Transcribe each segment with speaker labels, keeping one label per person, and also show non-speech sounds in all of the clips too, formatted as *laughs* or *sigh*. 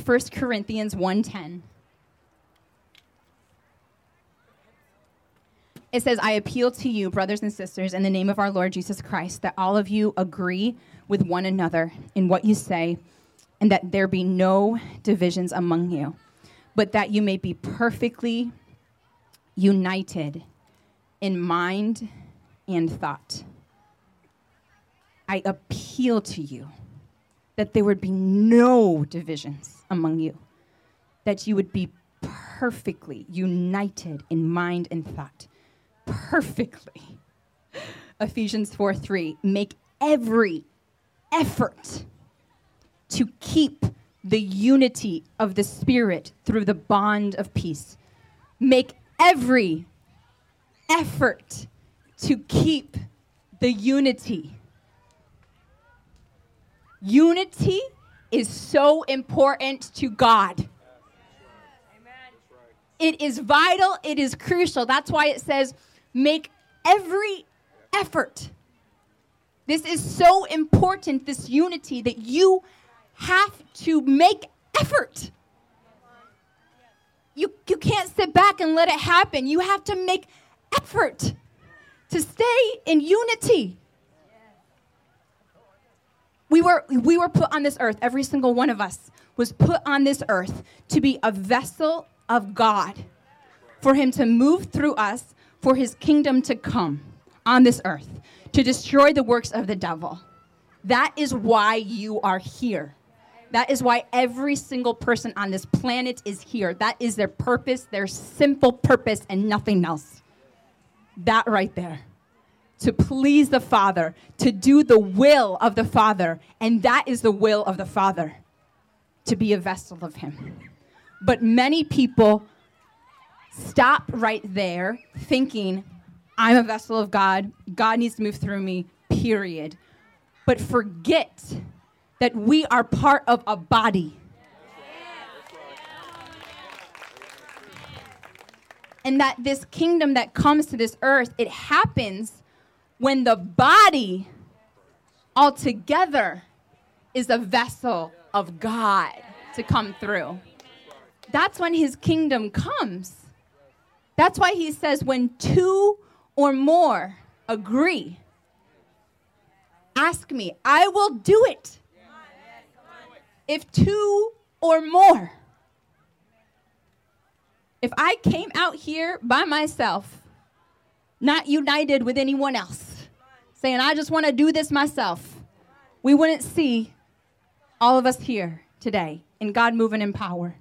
Speaker 1: 1 Corinthians 1:10. It says, I appeal to you, brothers and sisters, in the name of our Lord Jesus Christ, that all of you agree with one another in what you say, and that there be no divisions among you, but that you may be perfectly united in mind and thought. I appeal to you that there would be no divisions among you, that you would be perfectly united in mind and thought. Perfectly. Ephesians 4 3. Make every effort to keep the unity of the Spirit through the bond of peace. Make every effort to keep the unity. Unity is so important to God. It is vital, it is crucial. That's why it says, make every effort. This is so important, this unity, that you have to make effort. You, you can't sit back and let it happen. You have to make effort to stay in unity. We were, we were put on this earth, every single one of us was put on this earth to be a vessel of God, for Him to move through us, for His kingdom to come on this earth, to destroy the works of the devil. That is why you are here. That is why every single person on this planet is here. That is their purpose, their simple purpose, and nothing else. That right there. To please the Father, to do the will of the Father. And that is the will of the Father, to be a vessel of Him. But many people stop right there thinking, I'm a vessel of God. God needs to move through me, period. But forget that we are part of a body. And that this kingdom that comes to this earth, it happens when the body altogether is a vessel of God to come through. That's when his kingdom comes. That's why he says, when two or more agree, ask me, I will do it. If two or more. If I came out here by myself, not united with anyone else, saying, I just want to do this myself, we wouldn't see all of us here today and God moving in power.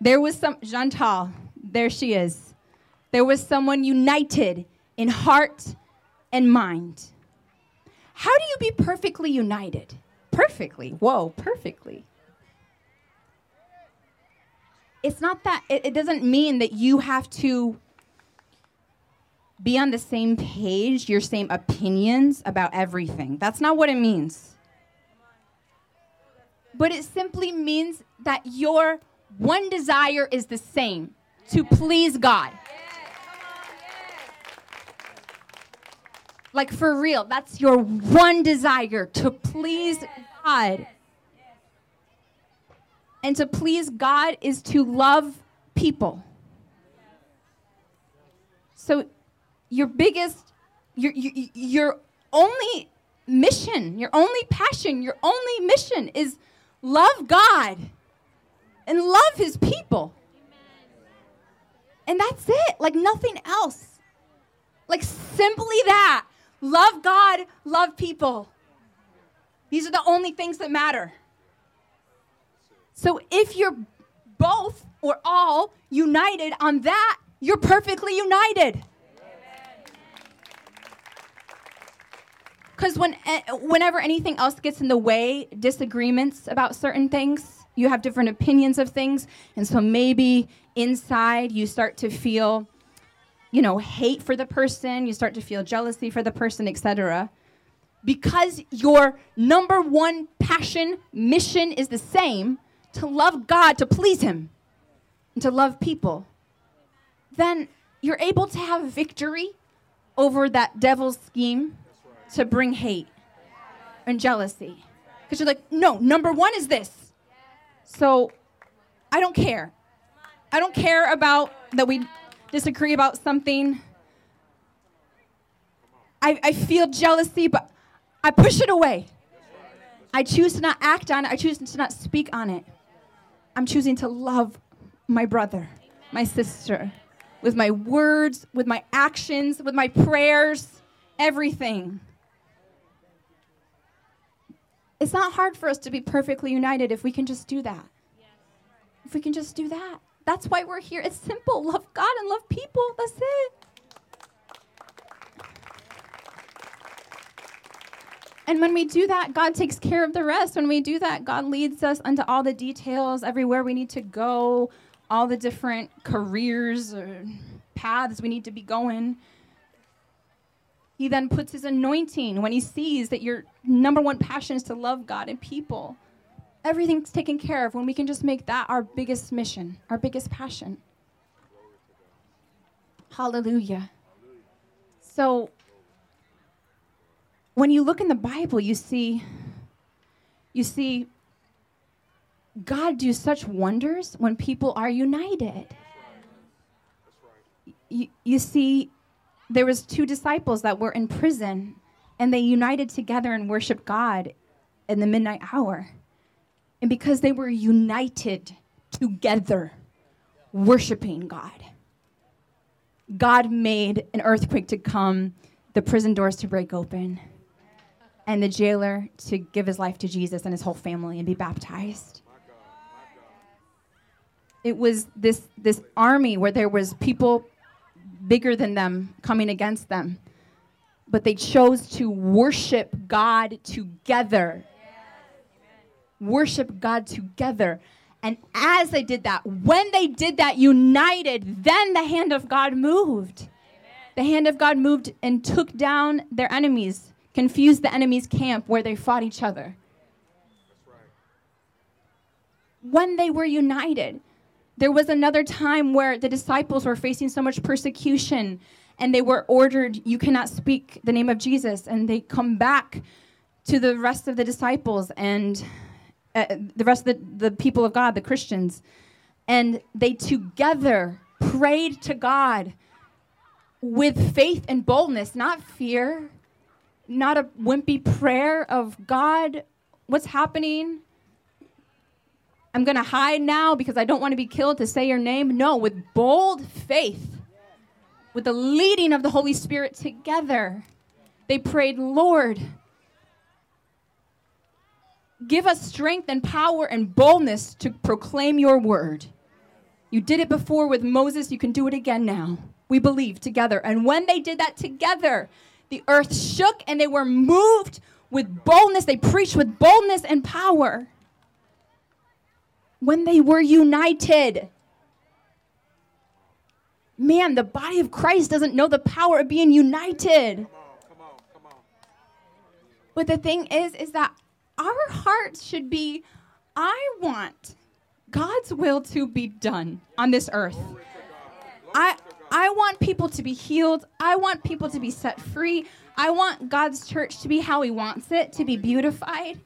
Speaker 1: There was some, Chantal, there she is. There was someone united in heart and mind. How do you be perfectly united? Perfectly. Whoa, perfectly. It's not that, it, it doesn't mean that you have to be on the same page, your same opinions about everything. That's not what it means. But it simply means that your one desire is the same to please God. Like for real, that's your one desire to please God. And to please God is to love people. So your biggest, your, your, your only mission, your only passion, your only mission is love God and love his people. And that's it, like nothing else. Like simply that. Love God, love people. These are the only things that matter. So if you're both or all united on that, you're perfectly united. Because when, eh, whenever anything else gets in the way, disagreements about certain things, you have different opinions of things. And so maybe inside you start to feel you know, hate for the person, you start to feel jealousy for the person, etc. Because your number one passion, mission is the same to love God, to please Him, and to love people, then you're able to have victory over that devil's scheme to bring hate and jealousy. Because you're like, no, number one is this. So I don't care. I don't care about that we disagree about something. I, I feel jealousy, but I push it away. I choose to not act on it. I choose to not speak on it. I'm choosing to love my brother, my sister, with my words, with my actions, with my prayers, everything. It's not hard for us to be perfectly united if we can just do that. If we can just do that. That's why we're here. It's simple. Love God and love people. That's it. And when we do that, God takes care of the rest. When we do that, God leads us into all the details, everywhere we need to go, all the different careers or paths we need to be going. He then puts his anointing when he sees that your number one passion is to love God and people. Everything's taken care of when we can just make that our biggest mission, our biggest passion. Hallelujah. So, when you look in the Bible, you see you see God do such wonders when people are united. You, you see, there was two disciples that were in prison, and they united together and worshiped God in the midnight hour. And because they were united together, worshiping God, God made an earthquake to come, the prison doors to break open and the jailer to give his life to Jesus and his whole family and be baptized. It was this, this army where there was people bigger than them coming against them. But they chose to worship God together. Worship God together. And as they did that, when they did that united, then the hand of God moved. The hand of God moved and took down their enemies confused the enemy's camp where they fought each other. When they were united, there was another time where the disciples were facing so much persecution and they were ordered, You cannot speak the name of Jesus. And they come back to the rest of the disciples and uh, the rest of the, the people of God, the Christians, and they together prayed to God with faith and boldness, not fear, not a wimpy prayer of God, what's happening? I'm going to hide now because I don't want to be killed to say your name. No, with bold faith, with the leading of the Holy Spirit together, they prayed, Lord, give us strength and power and boldness to proclaim your word. You did it before with Moses, you can do it again now. We believe together. And when they did that together, the earth shook and they were moved with boldness. They preached with boldness and power. When they were united. Man, the body of Christ doesn't know the power of being united. But the thing is, is that our hearts should be I want God's will to be done on this earth. I, I want people to be healed. I want people to be set free. I want God's church to be how He wants it, to be beautified.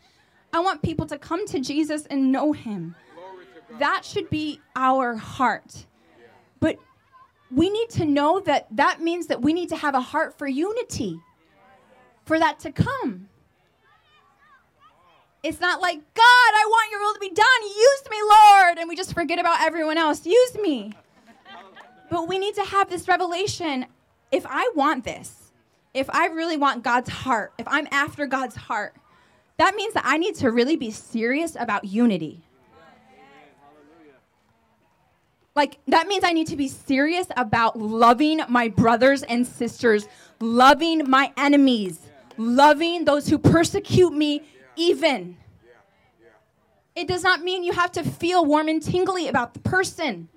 Speaker 1: I want people to come to Jesus and know Him. That should be our heart. But we need to know that that means that we need to have a heart for unity for that to come. It's not like, God, I want your will to be done. Use me, Lord. And we just forget about everyone else. Use me. But we need to have this revelation. If I want this, if I really want God's heart, if I'm after God's heart, that means that I need to really be serious about unity. Like, that means I need to be serious about loving my brothers and sisters, loving my enemies, loving those who persecute me, even. It does not mean you have to feel warm and tingly about the person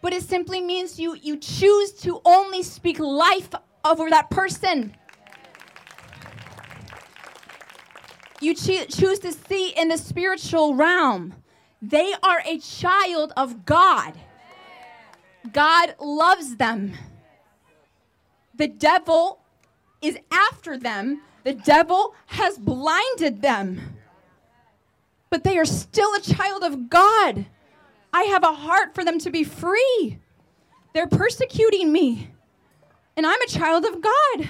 Speaker 1: but it simply means you, you choose to only speak life over that person. You cho- choose to see in the spiritual realm. They are a child of God. God loves them. The devil is after them. The devil has blinded them. but they are still a child of God. I have a heart for them to be free. They're persecuting me, and I'm a child of God.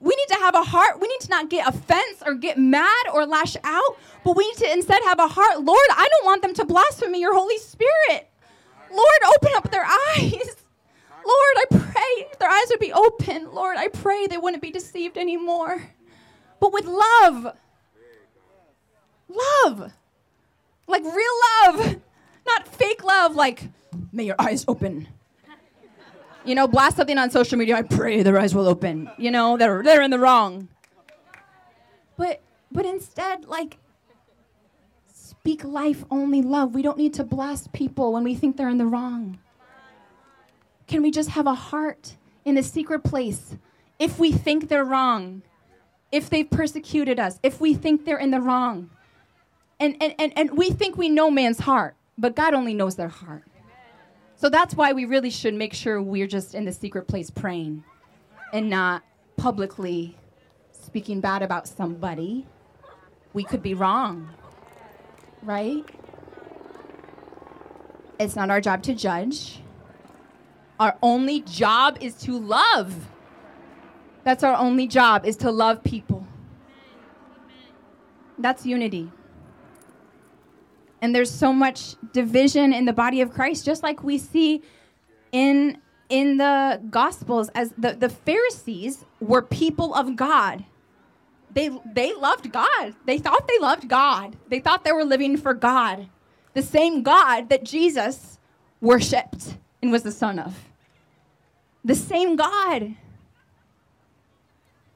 Speaker 1: We need to have a heart. We need to not get offense or get mad or lash out, but we need to instead have a heart. Lord, I don't want them to blaspheme your Holy Spirit. Lord, open up their eyes. Lord, I pray their eyes would be open. Lord, I pray they wouldn't be deceived anymore. But with love. Love. Like real love. Not fake love, like, may your eyes open. You know, blast something on social media, I pray their eyes will open. You know, they're, they're in the wrong. But, but instead, like, speak life only love. We don't need to blast people when we think they're in the wrong. Can we just have a heart in a secret place if we think they're wrong, if they've persecuted us, if we think they're in the wrong? And, and, and, and we think we know man's heart, but God only knows their heart. So that's why we really should make sure we're just in the secret place praying and not publicly speaking bad about somebody. We could be wrong, right? It's not our job to judge. Our only job is to love. That's our only job is to love people. That's unity. And there's so much division in the body of Christ, just like we see in in the gospels as the, the Pharisees were people of God. They they loved God. They thought they loved God. They thought they were living for God. The same God that Jesus worshiped and was the son of. The same God.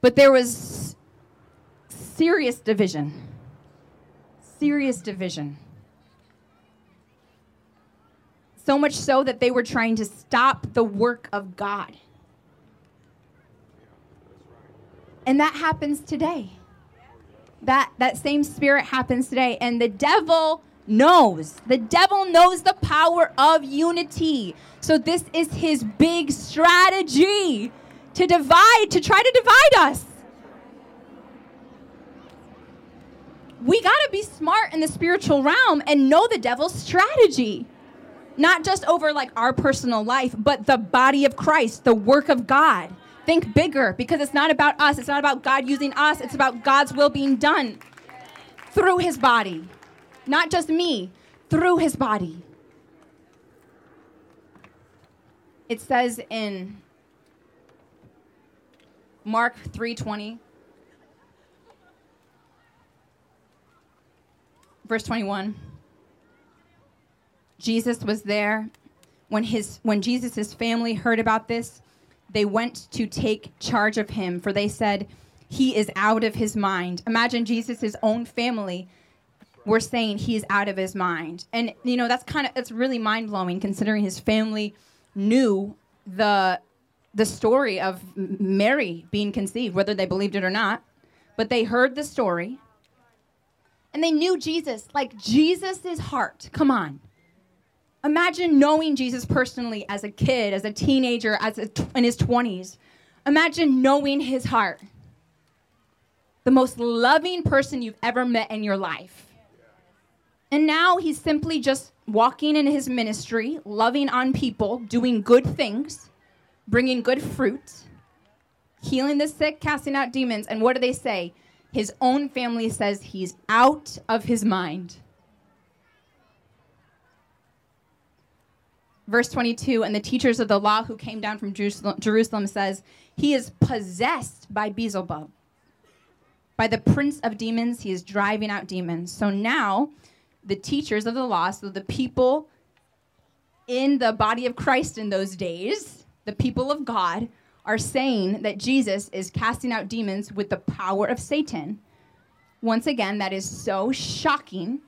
Speaker 1: But there was serious division. Serious division. So much so that they were trying to stop the work of God. And that happens today. That, that same spirit happens today. And the devil knows. The devil knows the power of unity. So this is his big strategy to divide, to try to divide us. We got to be smart in the spiritual realm and know the devil's strategy. Not just over like our personal life, but the body of Christ, the work of God. Think bigger because it's not about us. It's not about God using us. It's about God's will being done through his body not just me, through his body. It says in Mark 3:20 verse 21 Jesus was there when his when Jesus' family heard about this they went to take charge of him for they said he is out of his mind imagine Jesus' own family we're saying he's out of his mind. And you know, that's kind of that's really mind-blowing considering his family knew the the story of Mary being conceived, whether they believed it or not. But they heard the story. And they knew Jesus, like Jesus' heart. Come on. Imagine knowing Jesus personally as a kid, as a teenager, as in his 20s. Imagine knowing his heart. The most loving person you've ever met in your life and now he's simply just walking in his ministry, loving on people, doing good things, bringing good fruit, healing the sick, casting out demons. And what do they say? His own family says he's out of his mind. Verse 22 And the teachers of the law who came down from Jerusalem, says, He is possessed by Beelzebub. By the prince of demons, he is driving out demons. So now, the teachers of the law, so the people in the body of Christ in those days, the people of God, are saying that Jesus is casting out demons with the power of Satan. Once again, that is so shocking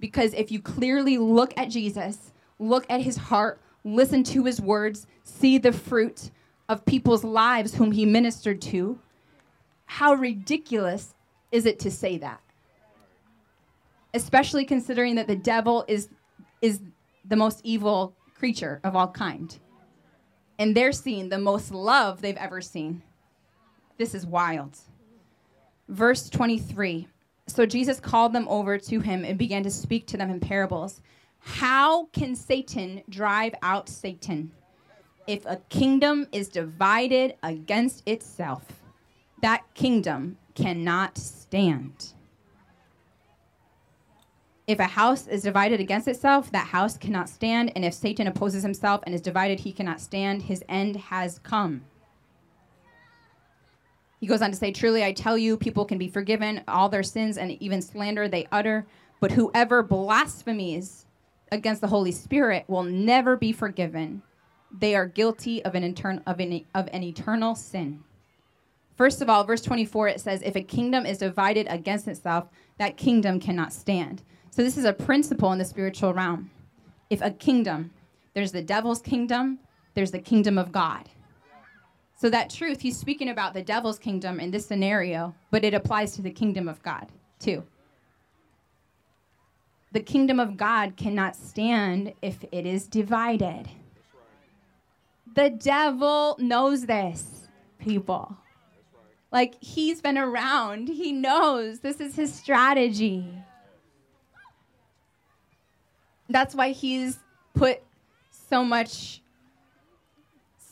Speaker 1: because if you clearly look at Jesus, look at his heart, listen to his words, see the fruit of people's lives whom he ministered to, how ridiculous is it to say that? especially considering that the devil is is the most evil creature of all kind. And they're seeing the most love they've ever seen. This is wild. Verse 23 So Jesus called them over to him and began to speak to them in parables. How can Satan drive out Satan? If a kingdom is divided against itself, that kingdom cannot stand. If a house is divided against itself, that house cannot stand. And if Satan opposes himself and is divided, he cannot stand. His end has come. He goes on to say, Truly, I tell you, people can be forgiven all their sins and even slander they utter, but whoever blasphemies against the Holy Spirit will never be forgiven. They are guilty of an, intern- of an, of an eternal sin. First of all, verse 24, it says, If a kingdom is divided against itself, that kingdom cannot stand. So, this is a principle in the spiritual realm. If a kingdom, there's the devil's kingdom, there's the kingdom of God. So, that truth, he's speaking about the devil's kingdom in this scenario, but it applies to the kingdom of God too. The kingdom of God cannot stand if it is divided. The devil knows this, people. Like, he's been around, he knows this is his strategy. That's why he's put so much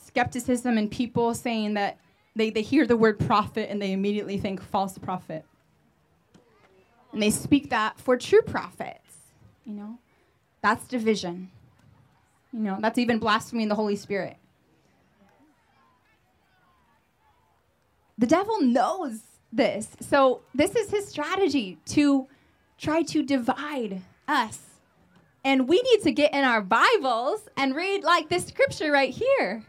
Speaker 1: skepticism in people saying that they, they hear the word prophet and they immediately think false prophet. And they speak that for true prophets, you know? That's division. You know, that's even blasphemy in the Holy Spirit. The devil knows this. So, this is his strategy to try to divide us. And we need to get in our Bibles and read like this scripture right here.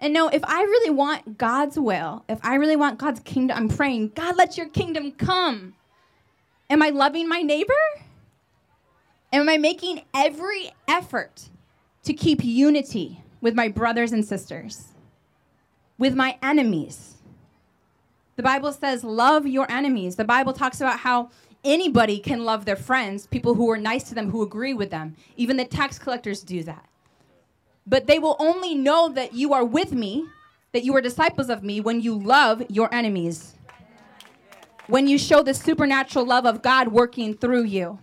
Speaker 1: And know if I really want God's will, if I really want God's kingdom, I'm praying, God, let your kingdom come. Am I loving my neighbor? Am I making every effort to keep unity with my brothers and sisters, with my enemies? The Bible says, love your enemies. The Bible talks about how anybody can love their friends, people who are nice to them, who agree with them. Even the tax collectors do that. But they will only know that you are with me, that you are disciples of me, when you love your enemies. When you show the supernatural love of God working through you.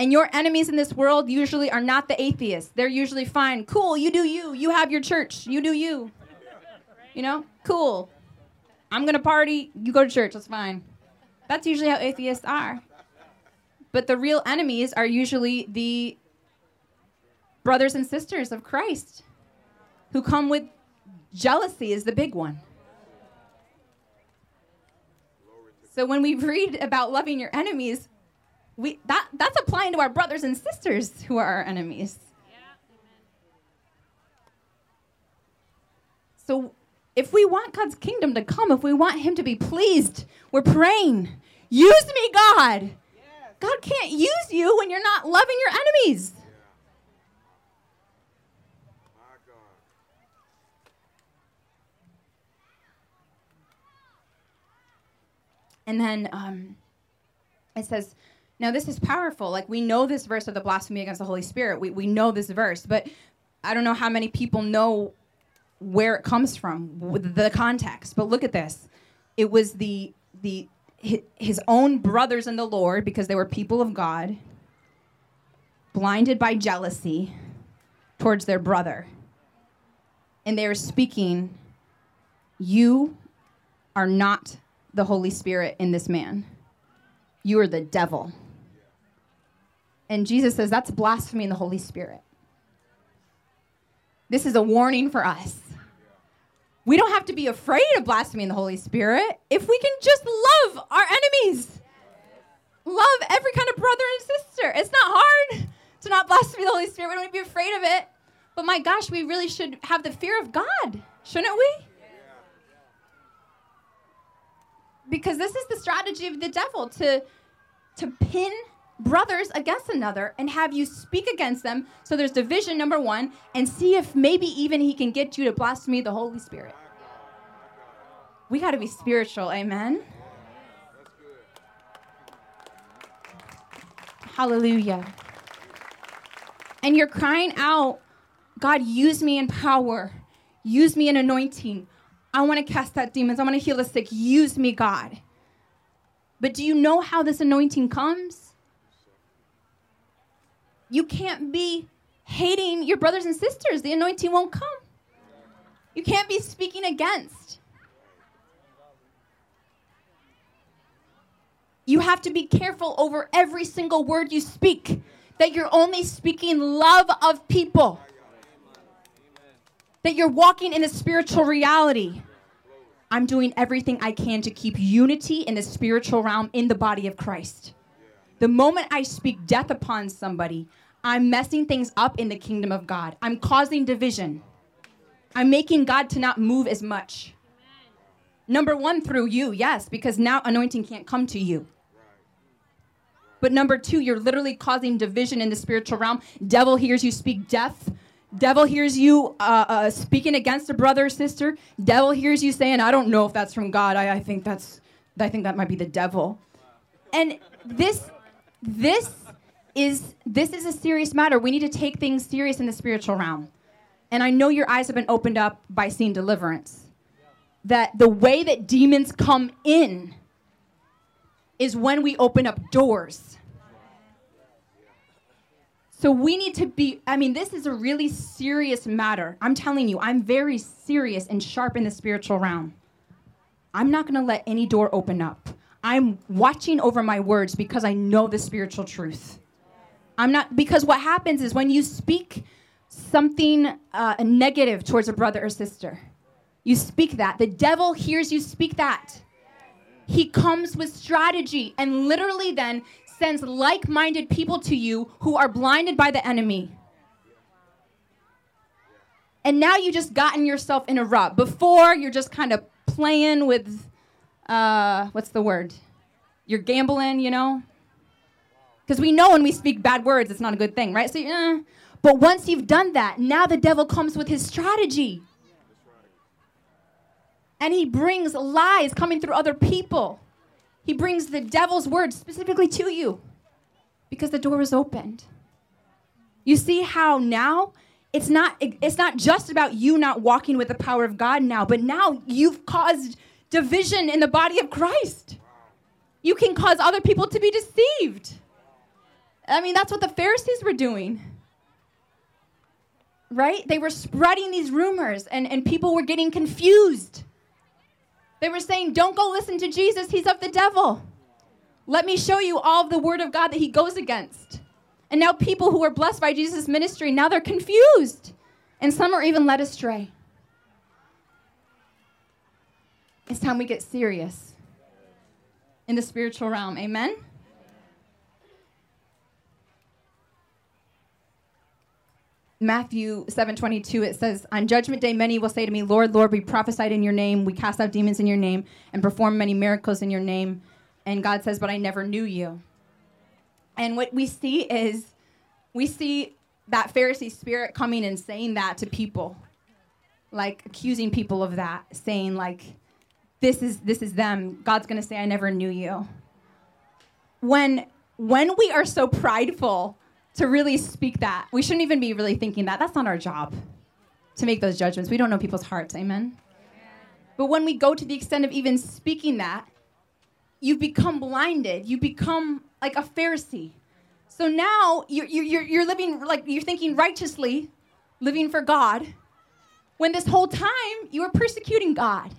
Speaker 1: And your enemies in this world usually are not the atheists. They're usually fine. Cool, you do you. You have your church. You do you. You know? Cool. I'm going to party, you go to church, that's fine. That's usually how atheists are. But the real enemies are usually the brothers and sisters of Christ who come with jealousy is the big one. So when we read about loving your enemies, we that that's applying to our brothers and sisters who are our enemies. So if we want God's kingdom to come, if we want Him to be pleased, we're praying, use me, God. Yes. God can't use you when you're not loving your enemies. Yeah. And then um, it says, now this is powerful. Like we know this verse of the blasphemy against the Holy Spirit. We, we know this verse, but I don't know how many people know where it comes from, the context. But look at this. It was the the his own brothers in the Lord because they were people of God, blinded by jealousy towards their brother. And they were speaking, You are not the Holy Spirit in this man. You are the devil. And Jesus says that's blasphemy in the Holy Spirit. This is a warning for us we don't have to be afraid of blasphemy in the Holy Spirit if we can just love our enemies. Love every kind of brother and sister. It's not hard to not blaspheme the Holy Spirit. We don't need to be afraid of it. But my gosh, we really should have the fear of God, shouldn't we? Because this is the strategy of the devil to, to pin brothers against another and have you speak against them. So there's division, number one, and see if maybe even he can get you to blaspheme the Holy Spirit. We got to be spiritual, amen? Hallelujah. And you're crying out, God, use me in power, use me in anointing. I want to cast out demons, I want to heal the sick. Use me, God. But do you know how this anointing comes? You can't be hating your brothers and sisters. The anointing won't come. You can't be speaking against. You have to be careful over every single word you speak, that you're only speaking love of people, that you're walking in a spiritual reality. I'm doing everything I can to keep unity in the spiritual realm in the body of Christ. The moment I speak death upon somebody, I'm messing things up in the kingdom of God. I'm causing division. I'm making God to not move as much. Number one, through you, yes, because now anointing can't come to you. But number two, you're literally causing division in the spiritual realm. Devil hears you speak death. Devil hears you uh, uh, speaking against a brother or sister. Devil hears you saying, "I don't know if that's from God. I, I think that's, I think that might be the devil." And this, this is this is a serious matter. We need to take things serious in the spiritual realm. And I know your eyes have been opened up by seeing deliverance. That the way that demons come in is when we open up doors. So we need to be, I mean, this is a really serious matter. I'm telling you, I'm very serious and sharp in the spiritual realm. I'm not going to let any door open up. I'm watching over my words because I know the spiritual truth. I'm not, because what happens is when you speak something uh, negative towards a brother or sister, you speak that. The devil hears you speak that. He comes with strategy and literally then sends like minded people to you who are blinded by the enemy. And now you just gotten yourself in a rut. Before, you're just kind of playing with, uh, what's the word? You're gambling, you know? Because we know when we speak bad words, it's not a good thing, right? So, eh. but once you've done that, now the devil comes with his strategy and he brings lies coming through other people. He brings the devil's word specifically to you because the door is opened. You see how now it's not it's not just about you not walking with the power of God now, but now you've caused division in the body of Christ. You can cause other people to be deceived. I mean, that's what the Pharisees were doing. Right? They were spreading these rumors and, and people were getting confused. They were saying, Don't go listen to Jesus, he's of the devil. Let me show you all of the word of God that he goes against. And now people who are blessed by Jesus' ministry, now they're confused. And some are even led astray. It's time we get serious in the spiritual realm. Amen? Matthew 7:22 it says on judgment day many will say to me Lord Lord we prophesied in your name we cast out demons in your name and performed many miracles in your name and God says but I never knew you. And what we see is we see that Pharisee spirit coming and saying that to people like accusing people of that saying like this is this is them God's going to say I never knew you. When when we are so prideful to really speak that. We shouldn't even be really thinking that. That's not our job to make those judgments. We don't know people's hearts. Amen? But when we go to the extent of even speaking that, you become blinded. You become like a Pharisee. So now you're, you're, you're living like you're thinking righteously, living for God, when this whole time you were persecuting God.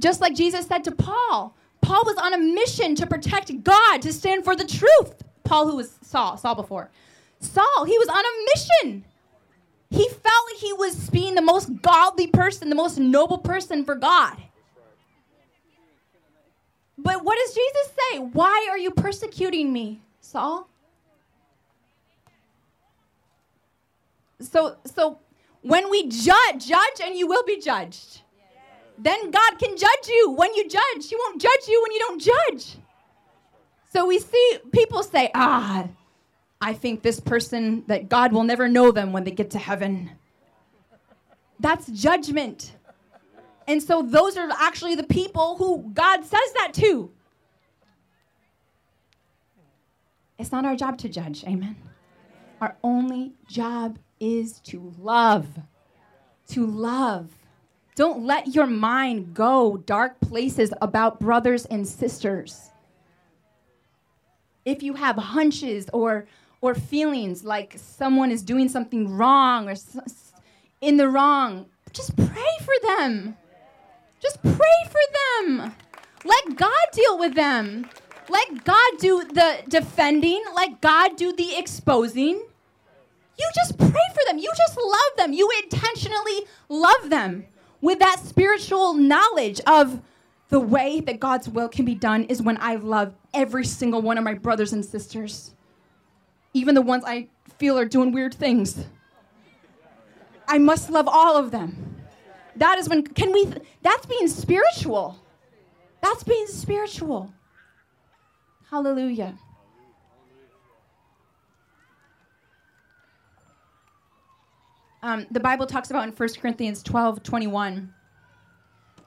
Speaker 1: Just like Jesus said to Paul, Paul was on a mission to protect God, to stand for the truth. Paul, who was Saul, Saul before. Saul, he was on a mission. He felt like he was being the most godly person, the most noble person for God. But what does Jesus say? Why are you persecuting me, Saul? So, so when we judge, judge and you will be judged. Then God can judge you when you judge. He won't judge you when you don't judge. So we see people say, ah, I think this person, that God will never know them when they get to heaven. That's judgment. And so those are actually the people who God says that to. It's not our job to judge, amen? Our only job is to love. To love. Don't let your mind go dark places about brothers and sisters. If you have hunches or or feelings like someone is doing something wrong or in the wrong, just pray for them. Just pray for them. Let God deal with them. Let God do the defending. Let God do the exposing. You just pray for them. You just love them. You intentionally love them with that spiritual knowledge of the way that God's will can be done is when I love every single one of my brothers and sisters, even the ones I feel are doing weird things. I must love all of them. That is when, can we, that's being spiritual. That's being spiritual. Hallelujah. Um, the Bible talks about in 1 Corinthians 12 21.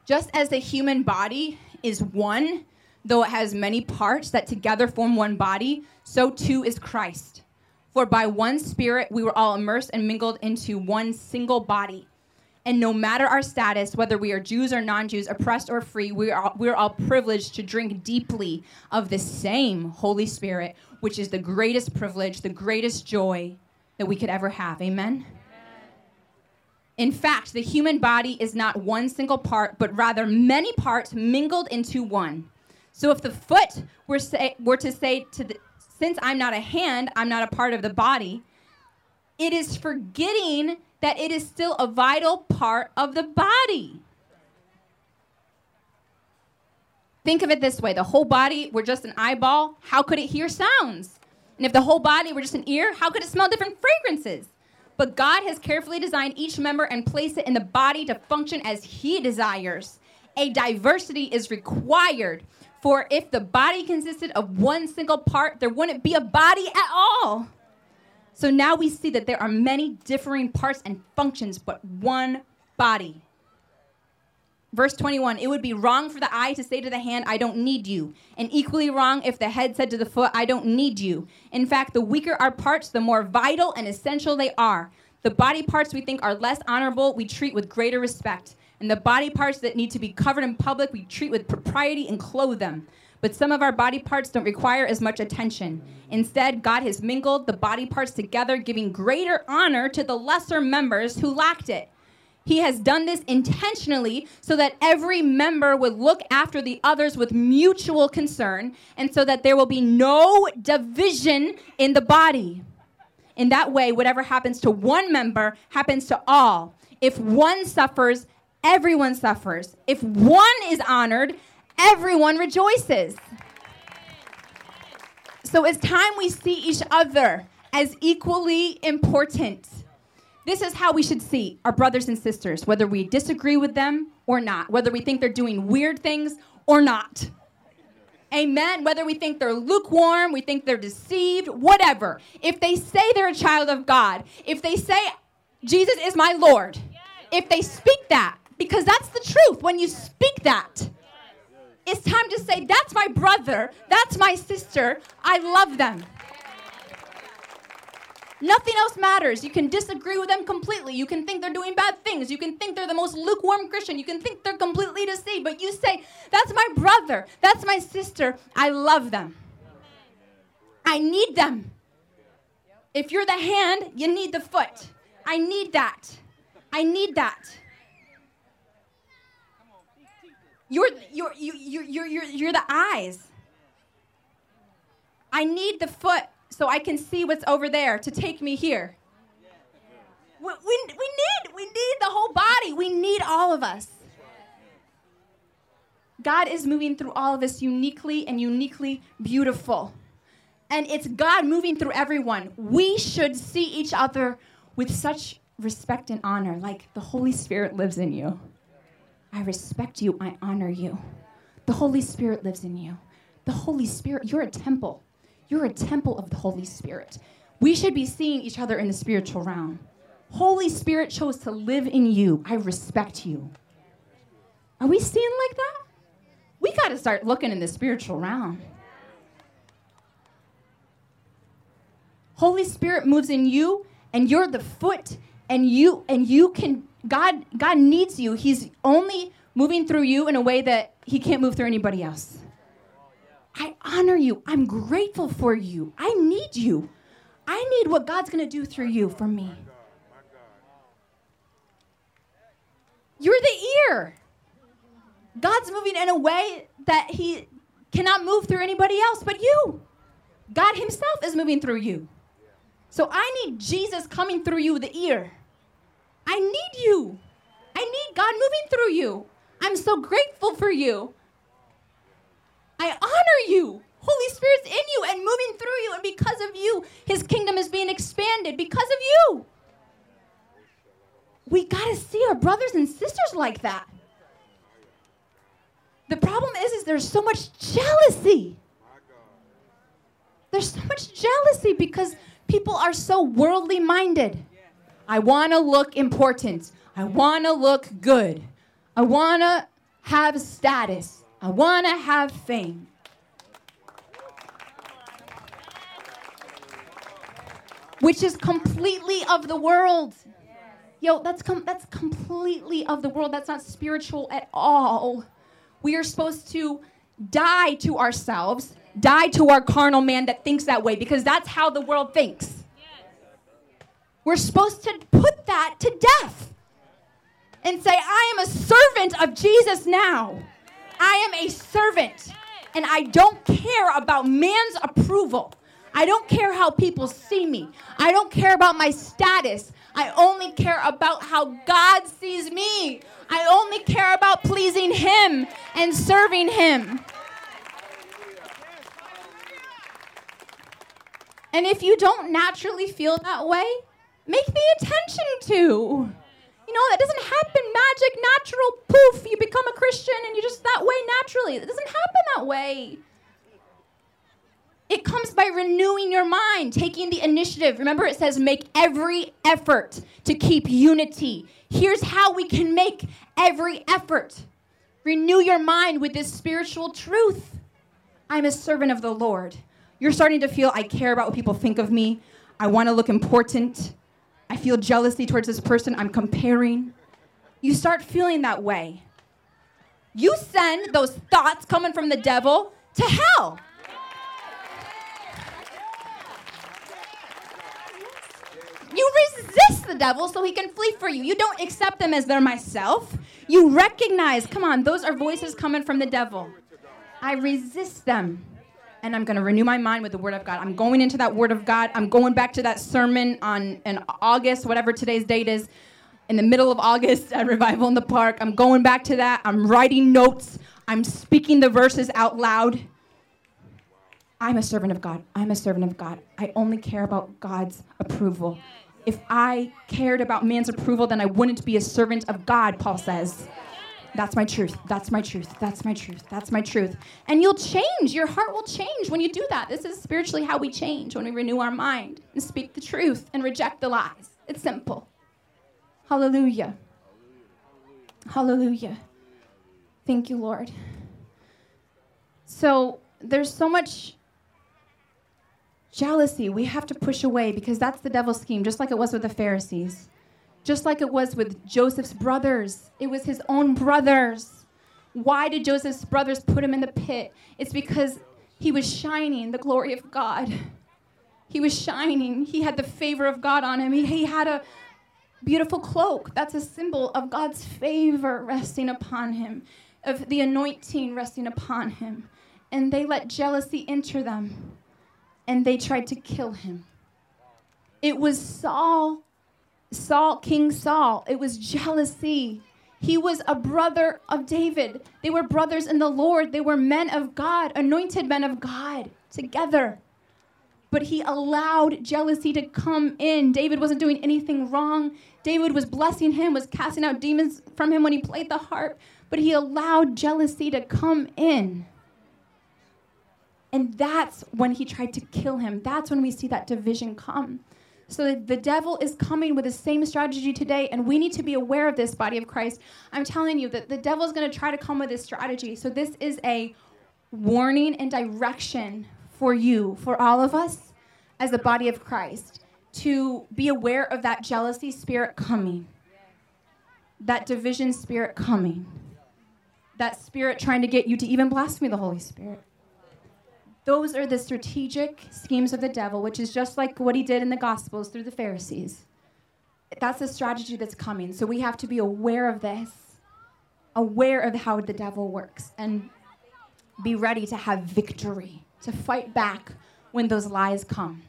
Speaker 1: Just as the human body is one, though it has many parts that together form one body, so too is Christ. For by one Spirit we were all immersed and mingled into one single body. And no matter our status, whether we are Jews or non Jews, oppressed or free, we are, we're all privileged to drink deeply of the same Holy Spirit, which is the greatest privilege, the greatest joy that we could ever have. Amen? In fact, the human body is not one single part, but rather many parts mingled into one. So if the foot were, say, were to say to the, since I'm not a hand, I'm not a part of the body, it is forgetting that it is still a vital part of the body. Think of it this way the whole body were just an eyeball, how could it hear sounds? And if the whole body were just an ear, how could it smell different fragrances? But God has carefully designed each member and placed it in the body to function as He desires. A diversity is required, for if the body consisted of one single part, there wouldn't be a body at all. So now we see that there are many differing parts and functions, but one body. Verse 21 It would be wrong for the eye to say to the hand, I don't need you. And equally wrong if the head said to the foot, I don't need you. In fact, the weaker our parts, the more vital and essential they are. The body parts we think are less honorable, we treat with greater respect. And the body parts that need to be covered in public, we treat with propriety and clothe them. But some of our body parts don't require as much attention. Instead, God has mingled the body parts together, giving greater honor to the lesser members who lacked it. He has done this intentionally so that every member would look after the others with mutual concern and so that there will be no division in the body. In that way, whatever happens to one member happens to all. If one suffers, everyone suffers. If one is honored, everyone rejoices. So it's time we see each other as equally important. This is how we should see our brothers and sisters, whether we disagree with them or not, whether we think they're doing weird things or not. Amen. Whether we think they're lukewarm, we think they're deceived, whatever. If they say they're a child of God, if they say, Jesus is my Lord, if they speak that, because that's the truth, when you speak that, it's time to say, That's my brother, that's my sister, I love them. Nothing else matters. You can disagree with them completely. You can think they're doing bad things. You can think they're the most lukewarm Christian. You can think they're completely deceived. But you say, That's my brother. That's my sister. I love them. I need them. If you're the hand, you need the foot. I need that. I need that. You're, you're, you're, you're, you're, you're the eyes. I need the foot so I can see what's over there to take me here. We, we, we need we need the whole body. We need all of us. God is moving through all of us uniquely and uniquely beautiful. And it's God moving through everyone. We should see each other with such respect and honor, like the Holy Spirit lives in you. I respect you, I honor you. The Holy Spirit lives in you. The Holy Spirit, you're a temple. You're a temple of the Holy Spirit. We should be seeing each other in the spiritual realm. Holy Spirit chose to live in you. I respect you. Are we seeing like that? We got to start looking in the spiritual realm. Holy Spirit moves in you and you're the foot and you and you can God God needs you. He's only moving through you in a way that he can't move through anybody else. I honor you. I'm grateful for you. I need you. I need what God's going to do through you for me. You're the ear. God's moving in a way that he cannot move through anybody else but you. God himself is moving through you. So I need Jesus coming through you, the ear. I need you. I need God moving through you. I'm so grateful for you. I honor you. Holy Spirit's in you and moving through you. And because of you, his kingdom is being expanded because of you. We got to see our brothers and sisters like that. The problem is, is there's so much jealousy. There's so much jealousy because people are so worldly minded. I want to look important. I want to look good. I want to have status. I want to have fame. Which is completely of the world. Yo, that's com- that's completely of the world. That's not spiritual at all. We are supposed to die to ourselves, die to our carnal man that thinks that way because that's how the world thinks. We're supposed to put that to death and say, I am a servant of Jesus now. I am a servant and I don't care about man's approval. I don't care how people see me. I don't care about my status. I only care about how God sees me. I only care about pleasing Him and serving Him. And if you don't naturally feel that way, make the attention to. You know, that doesn't happen magic, natural, poof, you become a Christian and you're just that way naturally. It doesn't happen that way. It comes by renewing your mind, taking the initiative. Remember, it says make every effort to keep unity. Here's how we can make every effort renew your mind with this spiritual truth. I'm a servant of the Lord. You're starting to feel I care about what people think of me. I want to look important. I feel jealousy towards this person. I'm comparing. You start feeling that way. You send those thoughts coming from the devil to hell. You resist the devil so he can flee for you. You don't accept them as they're myself. You recognize, come on, those are voices coming from the devil. I resist them. And I'm going to renew my mind with the Word of God. I'm going into that Word of God. I'm going back to that sermon on in August, whatever today's date is, in the middle of August at *laughs* Revival in the Park. I'm going back to that. I'm writing notes. I'm speaking the verses out loud. I'm a servant of God. I'm a servant of God. I only care about God's approval. If I cared about man's approval, then I wouldn't be a servant of God, Paul says. That's my truth. That's my truth. That's my truth. That's my truth. And you'll change. Your heart will change when you do that. This is spiritually how we change when we renew our mind and speak the truth and reject the lies. It's simple. Hallelujah. Hallelujah. Thank you, Lord. So there's so much jealousy we have to push away because that's the devil's scheme, just like it was with the Pharisees. Just like it was with Joseph's brothers, it was his own brothers. Why did Joseph's brothers put him in the pit? It's because he was shining the glory of God. He was shining. He had the favor of God on him. He, he had a beautiful cloak. That's a symbol of God's favor resting upon him, of the anointing resting upon him. And they let jealousy enter them, and they tried to kill him. It was Saul Saul, King Saul. It was jealousy. He was a brother of David. They were brothers in the Lord. They were men of God, anointed men of God together. But he allowed jealousy to come in. David wasn't doing anything wrong. David was blessing him, was casting out demons from him when he played the harp. But he allowed jealousy to come in. And that's when he tried to kill him. That's when we see that division come. So the devil is coming with the same strategy today, and we need to be aware of this, body of Christ. I'm telling you that the devil is going to try to come with this strategy. So this is a warning and direction for you, for all of us as the body of Christ, to be aware of that jealousy spirit coming. that division spirit coming, that spirit trying to get you to even blaspheme the Holy Spirit. Those are the strategic schemes of the devil, which is just like what he did in the Gospels through the Pharisees. That's the strategy that's coming. So we have to be aware of this, aware of how the devil works, and be ready to have victory, to fight back when those lies come.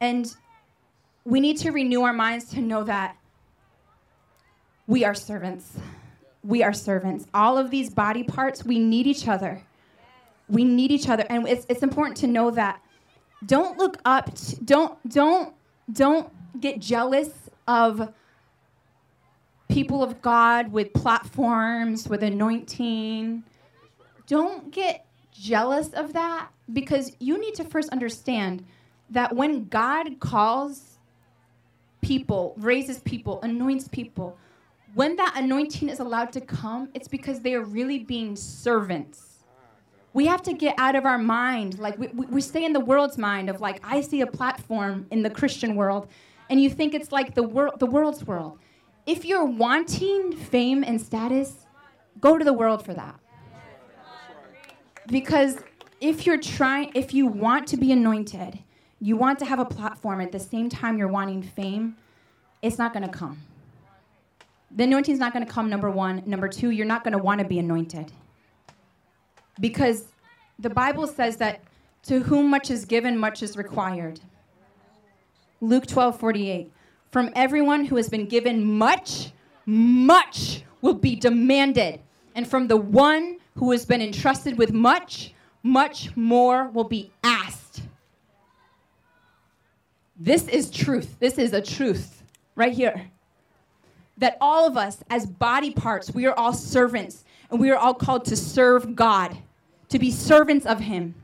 Speaker 1: And we need to renew our minds to know that we are servants. We are servants. All of these body parts, we need each other. We need each other. And it's, it's important to know that don't look up, to, don't, don't, don't get jealous of people of God with platforms, with anointing. Don't get jealous of that because you need to first understand that when God calls people, raises people, anoints people, when that anointing is allowed to come, it's because they are really being servants. We have to get out of our mind. Like, we, we stay in the world's mind of, like, I see a platform in the Christian world, and you think it's like the, wor- the world's world. If you're wanting fame and status, go to the world for that. Because if you're trying, if you want to be anointed, you want to have a platform at the same time you're wanting fame, it's not going to come. The anointing is not going to come, number one. Number two, you're not going to want to be anointed. Because the Bible says that to whom much is given, much is required. Luke 12 48. From everyone who has been given much, much will be demanded. And from the one who has been entrusted with much, much more will be asked. This is truth. This is a truth right here. That all of us, as body parts, we are all servants and we are all called to serve God, to be servants of Him.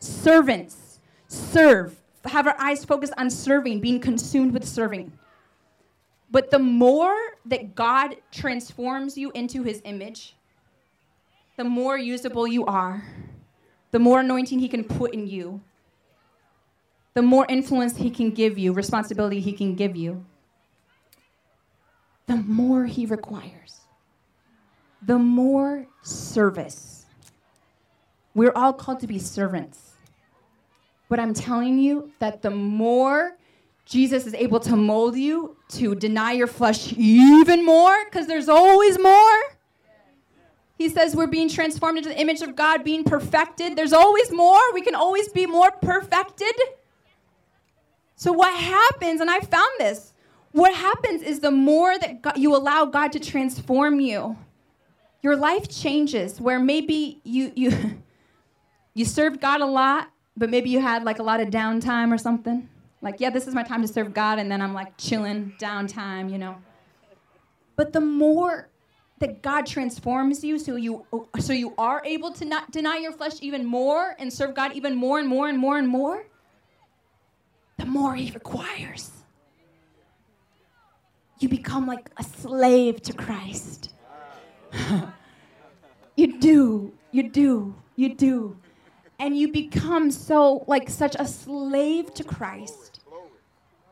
Speaker 1: Servants, serve. Have our eyes focused on serving, being consumed with serving. But the more that God transforms you into His image, the more usable you are, the more anointing He can put in you, the more influence he can give you, responsibility he can give you, the more he requires, the more service. We're all called to be servants. But I'm telling you that the more Jesus is able to mold you to deny your flesh even more, because there's always more. He says we're being transformed into the image of God, being perfected. There's always more. We can always be more perfected. So, what happens, and I found this, what happens is the more that God, you allow God to transform you, your life changes. Where maybe you, you, *laughs* you served God a lot, but maybe you had like a lot of downtime or something. Like, yeah, this is my time to serve God, and then I'm like chilling, downtime, you know. But the more that God transforms you so you so you are able to not deny your flesh even more and serve God even more and more and more and more, the more He requires. You become like a slave to Christ. *laughs* you do, you do, you do. And you become so, like, such a slave to Christ.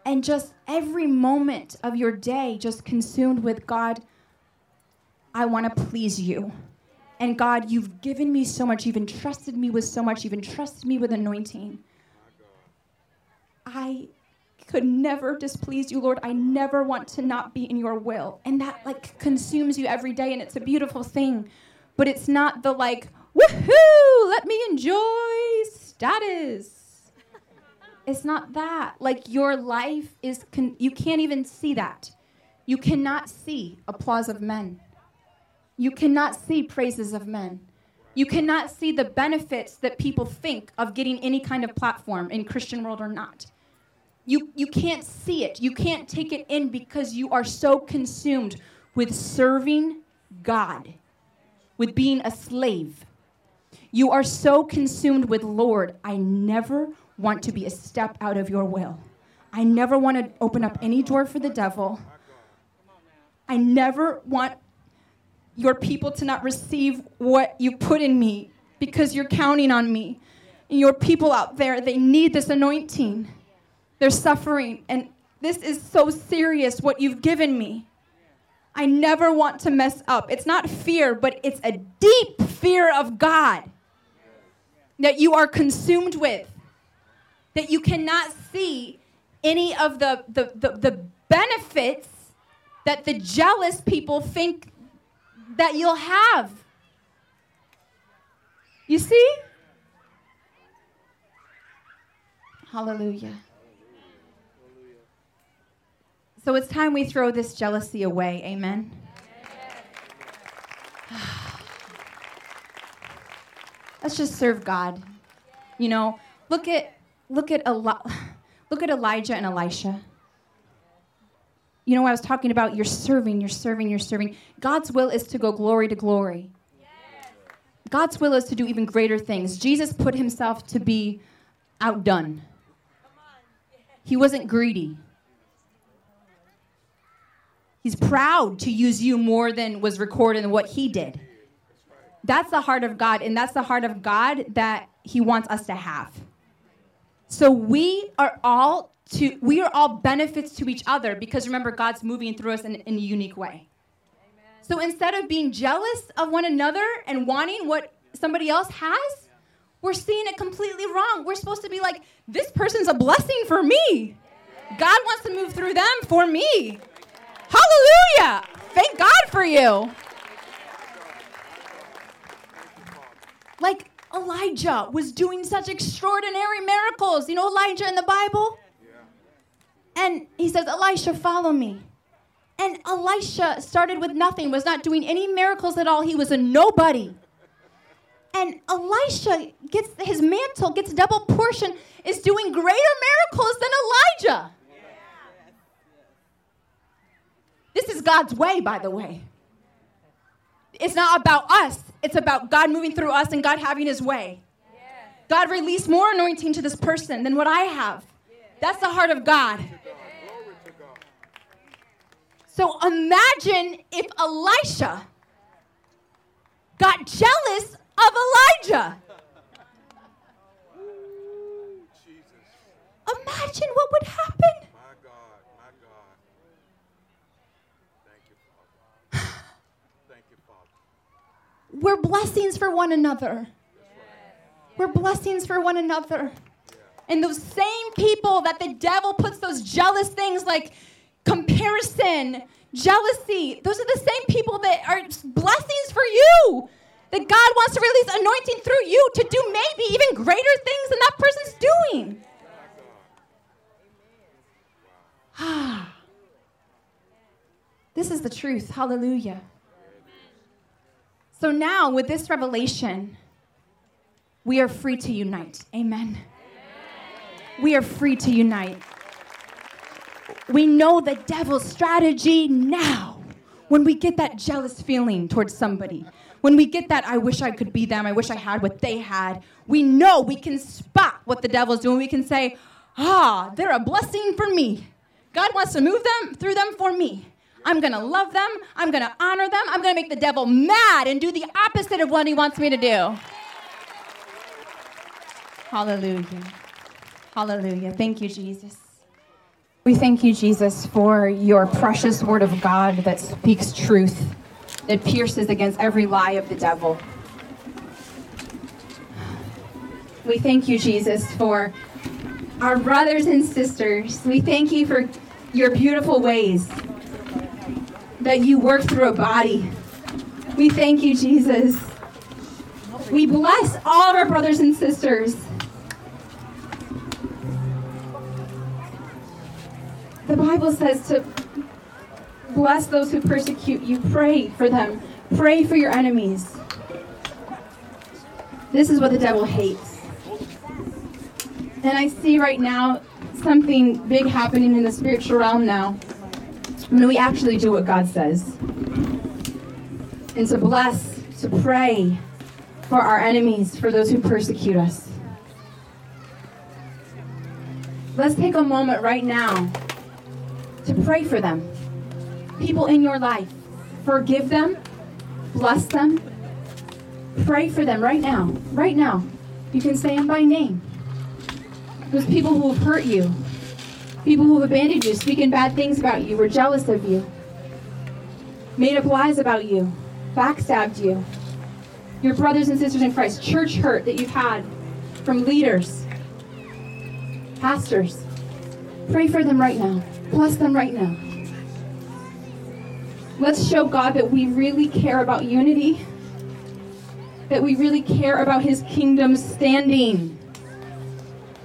Speaker 1: And just every moment of your day, just consumed with God, I want to please you. And God, you've given me so much. You've entrusted me with so much. You've entrusted me with anointing. I could never displease you, Lord. I never want to not be in your will. And that like consumes you every day and it's a beautiful thing. But it's not the like, woohoo, let me enjoy status. It's not that. Like your life is con- you can't even see that. You cannot see applause of men. You cannot see praises of men. You cannot see the benefits that people think of getting any kind of platform in Christian world or not you, you can't see it. You can't take it in because you are so consumed with serving God, with being a slave. You are so consumed with, Lord, I never want to be a step out of your will. I never want to open up any door for the devil. I never want your people to not receive what you put in me because you're counting on me. And your people out there, they need this anointing. They're suffering. And this is so serious what you've given me. I never want to mess up. It's not fear, but it's a deep fear of God that you are consumed with, that you cannot see any of the, the, the, the benefits that the jealous people think that you'll have. You see? Hallelujah. So it's time we throw this jealousy away. Amen. Let's just serve God. You know, look at look at Eli- *sighs* look at Elijah and Elisha. You know, I was talking about you're serving, you're serving, you're serving. God's will is to go glory to glory. God's will is to do even greater things. Jesus put himself to be outdone. He wasn't greedy. He's proud to use you more than was recorded in what he did. That's the heart of God, and that's the heart of God that he wants us to have. So we are all to we are all benefits to each other because remember God's moving through us in, in a unique way. So instead of being jealous of one another and wanting what somebody else has, we're seeing it completely wrong. We're supposed to be like, this person's a blessing for me. God wants to move through them for me. Hallelujah. Thank God for you. Like Elijah was doing such extraordinary miracles. You know Elijah in the Bible? And he says, Elisha, follow me. And Elisha started with nothing, was not doing any miracles at all. He was a nobody. And Elisha gets his mantle, gets double portion, is doing greater miracles than Elijah. This is God's way, by the way. It's not about us, it's about God moving through us and God having his way. God released more anointing to this person than what I have. That's the heart of God. So imagine if Elisha got jealous of Elijah. Imagine what would happen. We're blessings for one another. We're blessings for one another. And those same people that the devil puts those jealous things like comparison, jealousy, those are the same people that are blessings for you. That God wants to release anointing through you to do maybe even greater things than that person's doing. *sighs* Ah. this is the truth. Hallelujah. So now, with this revelation, we are free to unite. Amen. We are free to unite. We know the devil's strategy now when we get that jealous feeling towards somebody. When we get that, I wish I could be them, I wish I had what they had, we know we can spot what the devil's doing. We can say, ah, they're a blessing for me. God wants to move them through them for me. I'm going to love them. I'm going to honor them. I'm going to make the devil mad and do the opposite of what he wants me to do. Hallelujah. Hallelujah. Thank you, Jesus. We thank you, Jesus, for your precious word of God that speaks truth, that pierces against every lie of the devil. We thank you, Jesus, for our brothers and sisters. We thank you for your beautiful ways that you work through a body. We thank you, Jesus. We bless all of our brothers and sisters. The Bible says to bless those who persecute you, pray for them, pray for your enemies. This is what the devil hates. And I see right now something big happening in the spiritual realm now. When we actually do what God says. And to bless, to pray for our enemies, for those who persecute us. Let's take a moment right now to pray for them. People in your life. Forgive them, bless them, pray for them right now. Right now. You can say them by name. Those people who have hurt you, People who have abandoned you, speaking bad things about you, were jealous of you. made up lies about you, backstabbed you. Your brothers and sisters in Christ, church hurt that you've had from leaders, pastors. Pray for them right now. Bless them right now. Let's show God that we really care about unity, that we really care about His kingdom standing,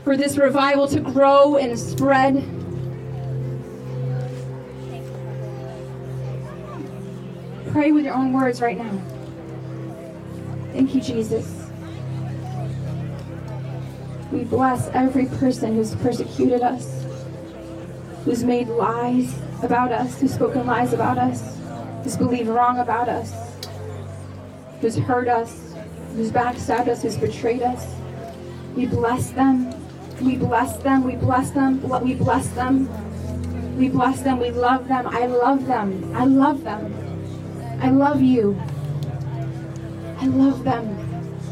Speaker 1: for this revival to grow and spread. Pray with your own words right now. Thank you, Jesus. We bless every person who's persecuted us, who's made lies about us, who's spoken lies about us, who's believed wrong about us, who's hurt us, who's backstabbed us, who's betrayed us. We bless them. We bless them. We bless them. We bless them. We bless them. We love them. I love them. I love them. I love you. I love them.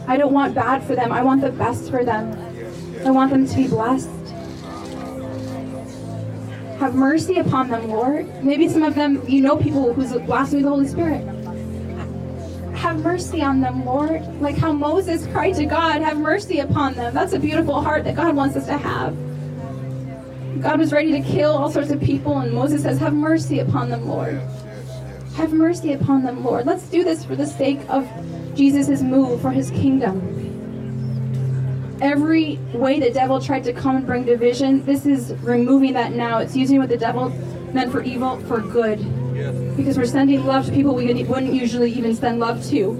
Speaker 1: I don't want bad for them. I want the best for them. I want them to be blessed. Have mercy upon them, Lord. Maybe some of them, you know people who's blaspheming the Holy Spirit. Have mercy on them, Lord. Like how Moses cried to God, have mercy upon them. That's a beautiful heart that God wants us to have. God was ready to kill all sorts of people, and Moses says, Have mercy upon them, Lord. Have mercy upon them, Lord. Let's do this for the sake of Jesus' move, for his kingdom. Every way the devil tried to come and bring division, this is removing that now. It's using what the devil meant for evil for good. Because we're sending love to people we wouldn't usually even send love to.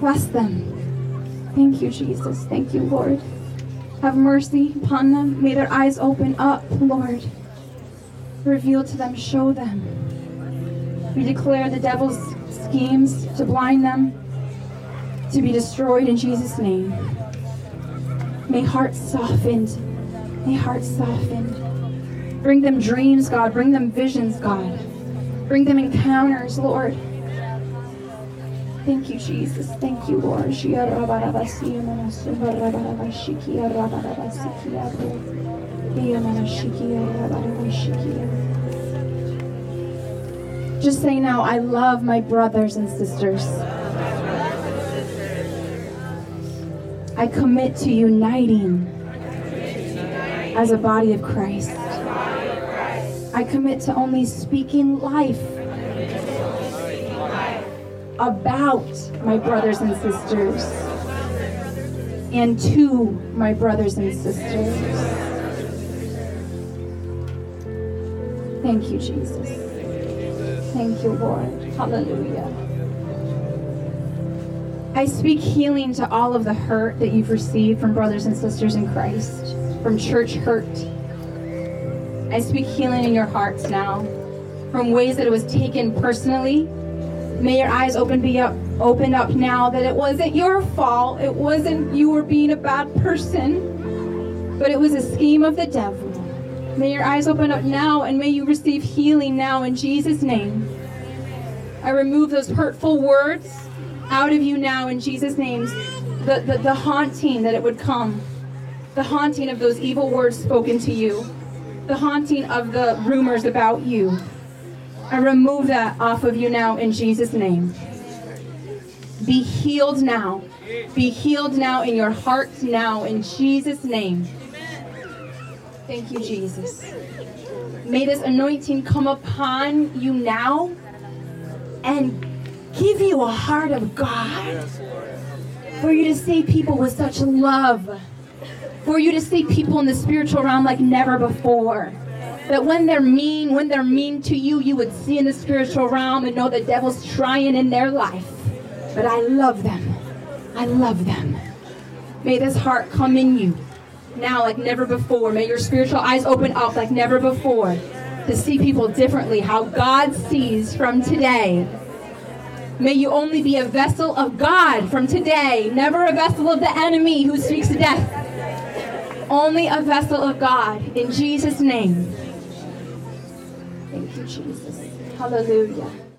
Speaker 1: Bless them. Thank you, Jesus. Thank you, Lord. Have mercy upon them. May their eyes open up, Lord. Reveal to them, show them. We declare the devil's schemes to blind them to be destroyed in Jesus' name. May hearts softened. May hearts softened. Bring them dreams, God. Bring them visions, God. Bring them encounters, Lord. Thank you, Jesus. Thank you, Lord. Just say now, I love my brothers and sisters. I commit to uniting as a body of Christ. I commit to only speaking life about my brothers and sisters and to my brothers and sisters. Thank you, Jesus. Thank you, Lord. Hallelujah. I speak healing to all of the hurt that you've received from brothers and sisters in Christ, from church hurt. I speak healing in your hearts now from ways that it was taken personally. May your eyes open be up open up now that it wasn't your fault. It wasn't you were being a bad person, but it was a scheme of the devil. May your eyes open up now and may you receive healing now in Jesus' name. I remove those hurtful words out of you now in Jesus' name. The, the, the haunting that it would come, the haunting of those evil words spoken to you, the haunting of the rumors about you. I remove that off of you now in Jesus' name. Be healed now. Be healed now in your heart now in Jesus' name. Thank you, Jesus. May this anointing come upon you now and give you a heart of God. For you to see people with such love. For you to see people in the spiritual realm like never before. That when they're mean, when they're mean to you, you would see in the spiritual realm and know the devil's trying in their life. But I love them. I love them. May this heart come in you now like never before. May your spiritual eyes open up like never before to see people differently, how God sees from today. May you only be a vessel of God from today, never a vessel of the enemy who speaks death. Only a vessel of God in Jesus' name. Thank you, Jesus. Hallelujah.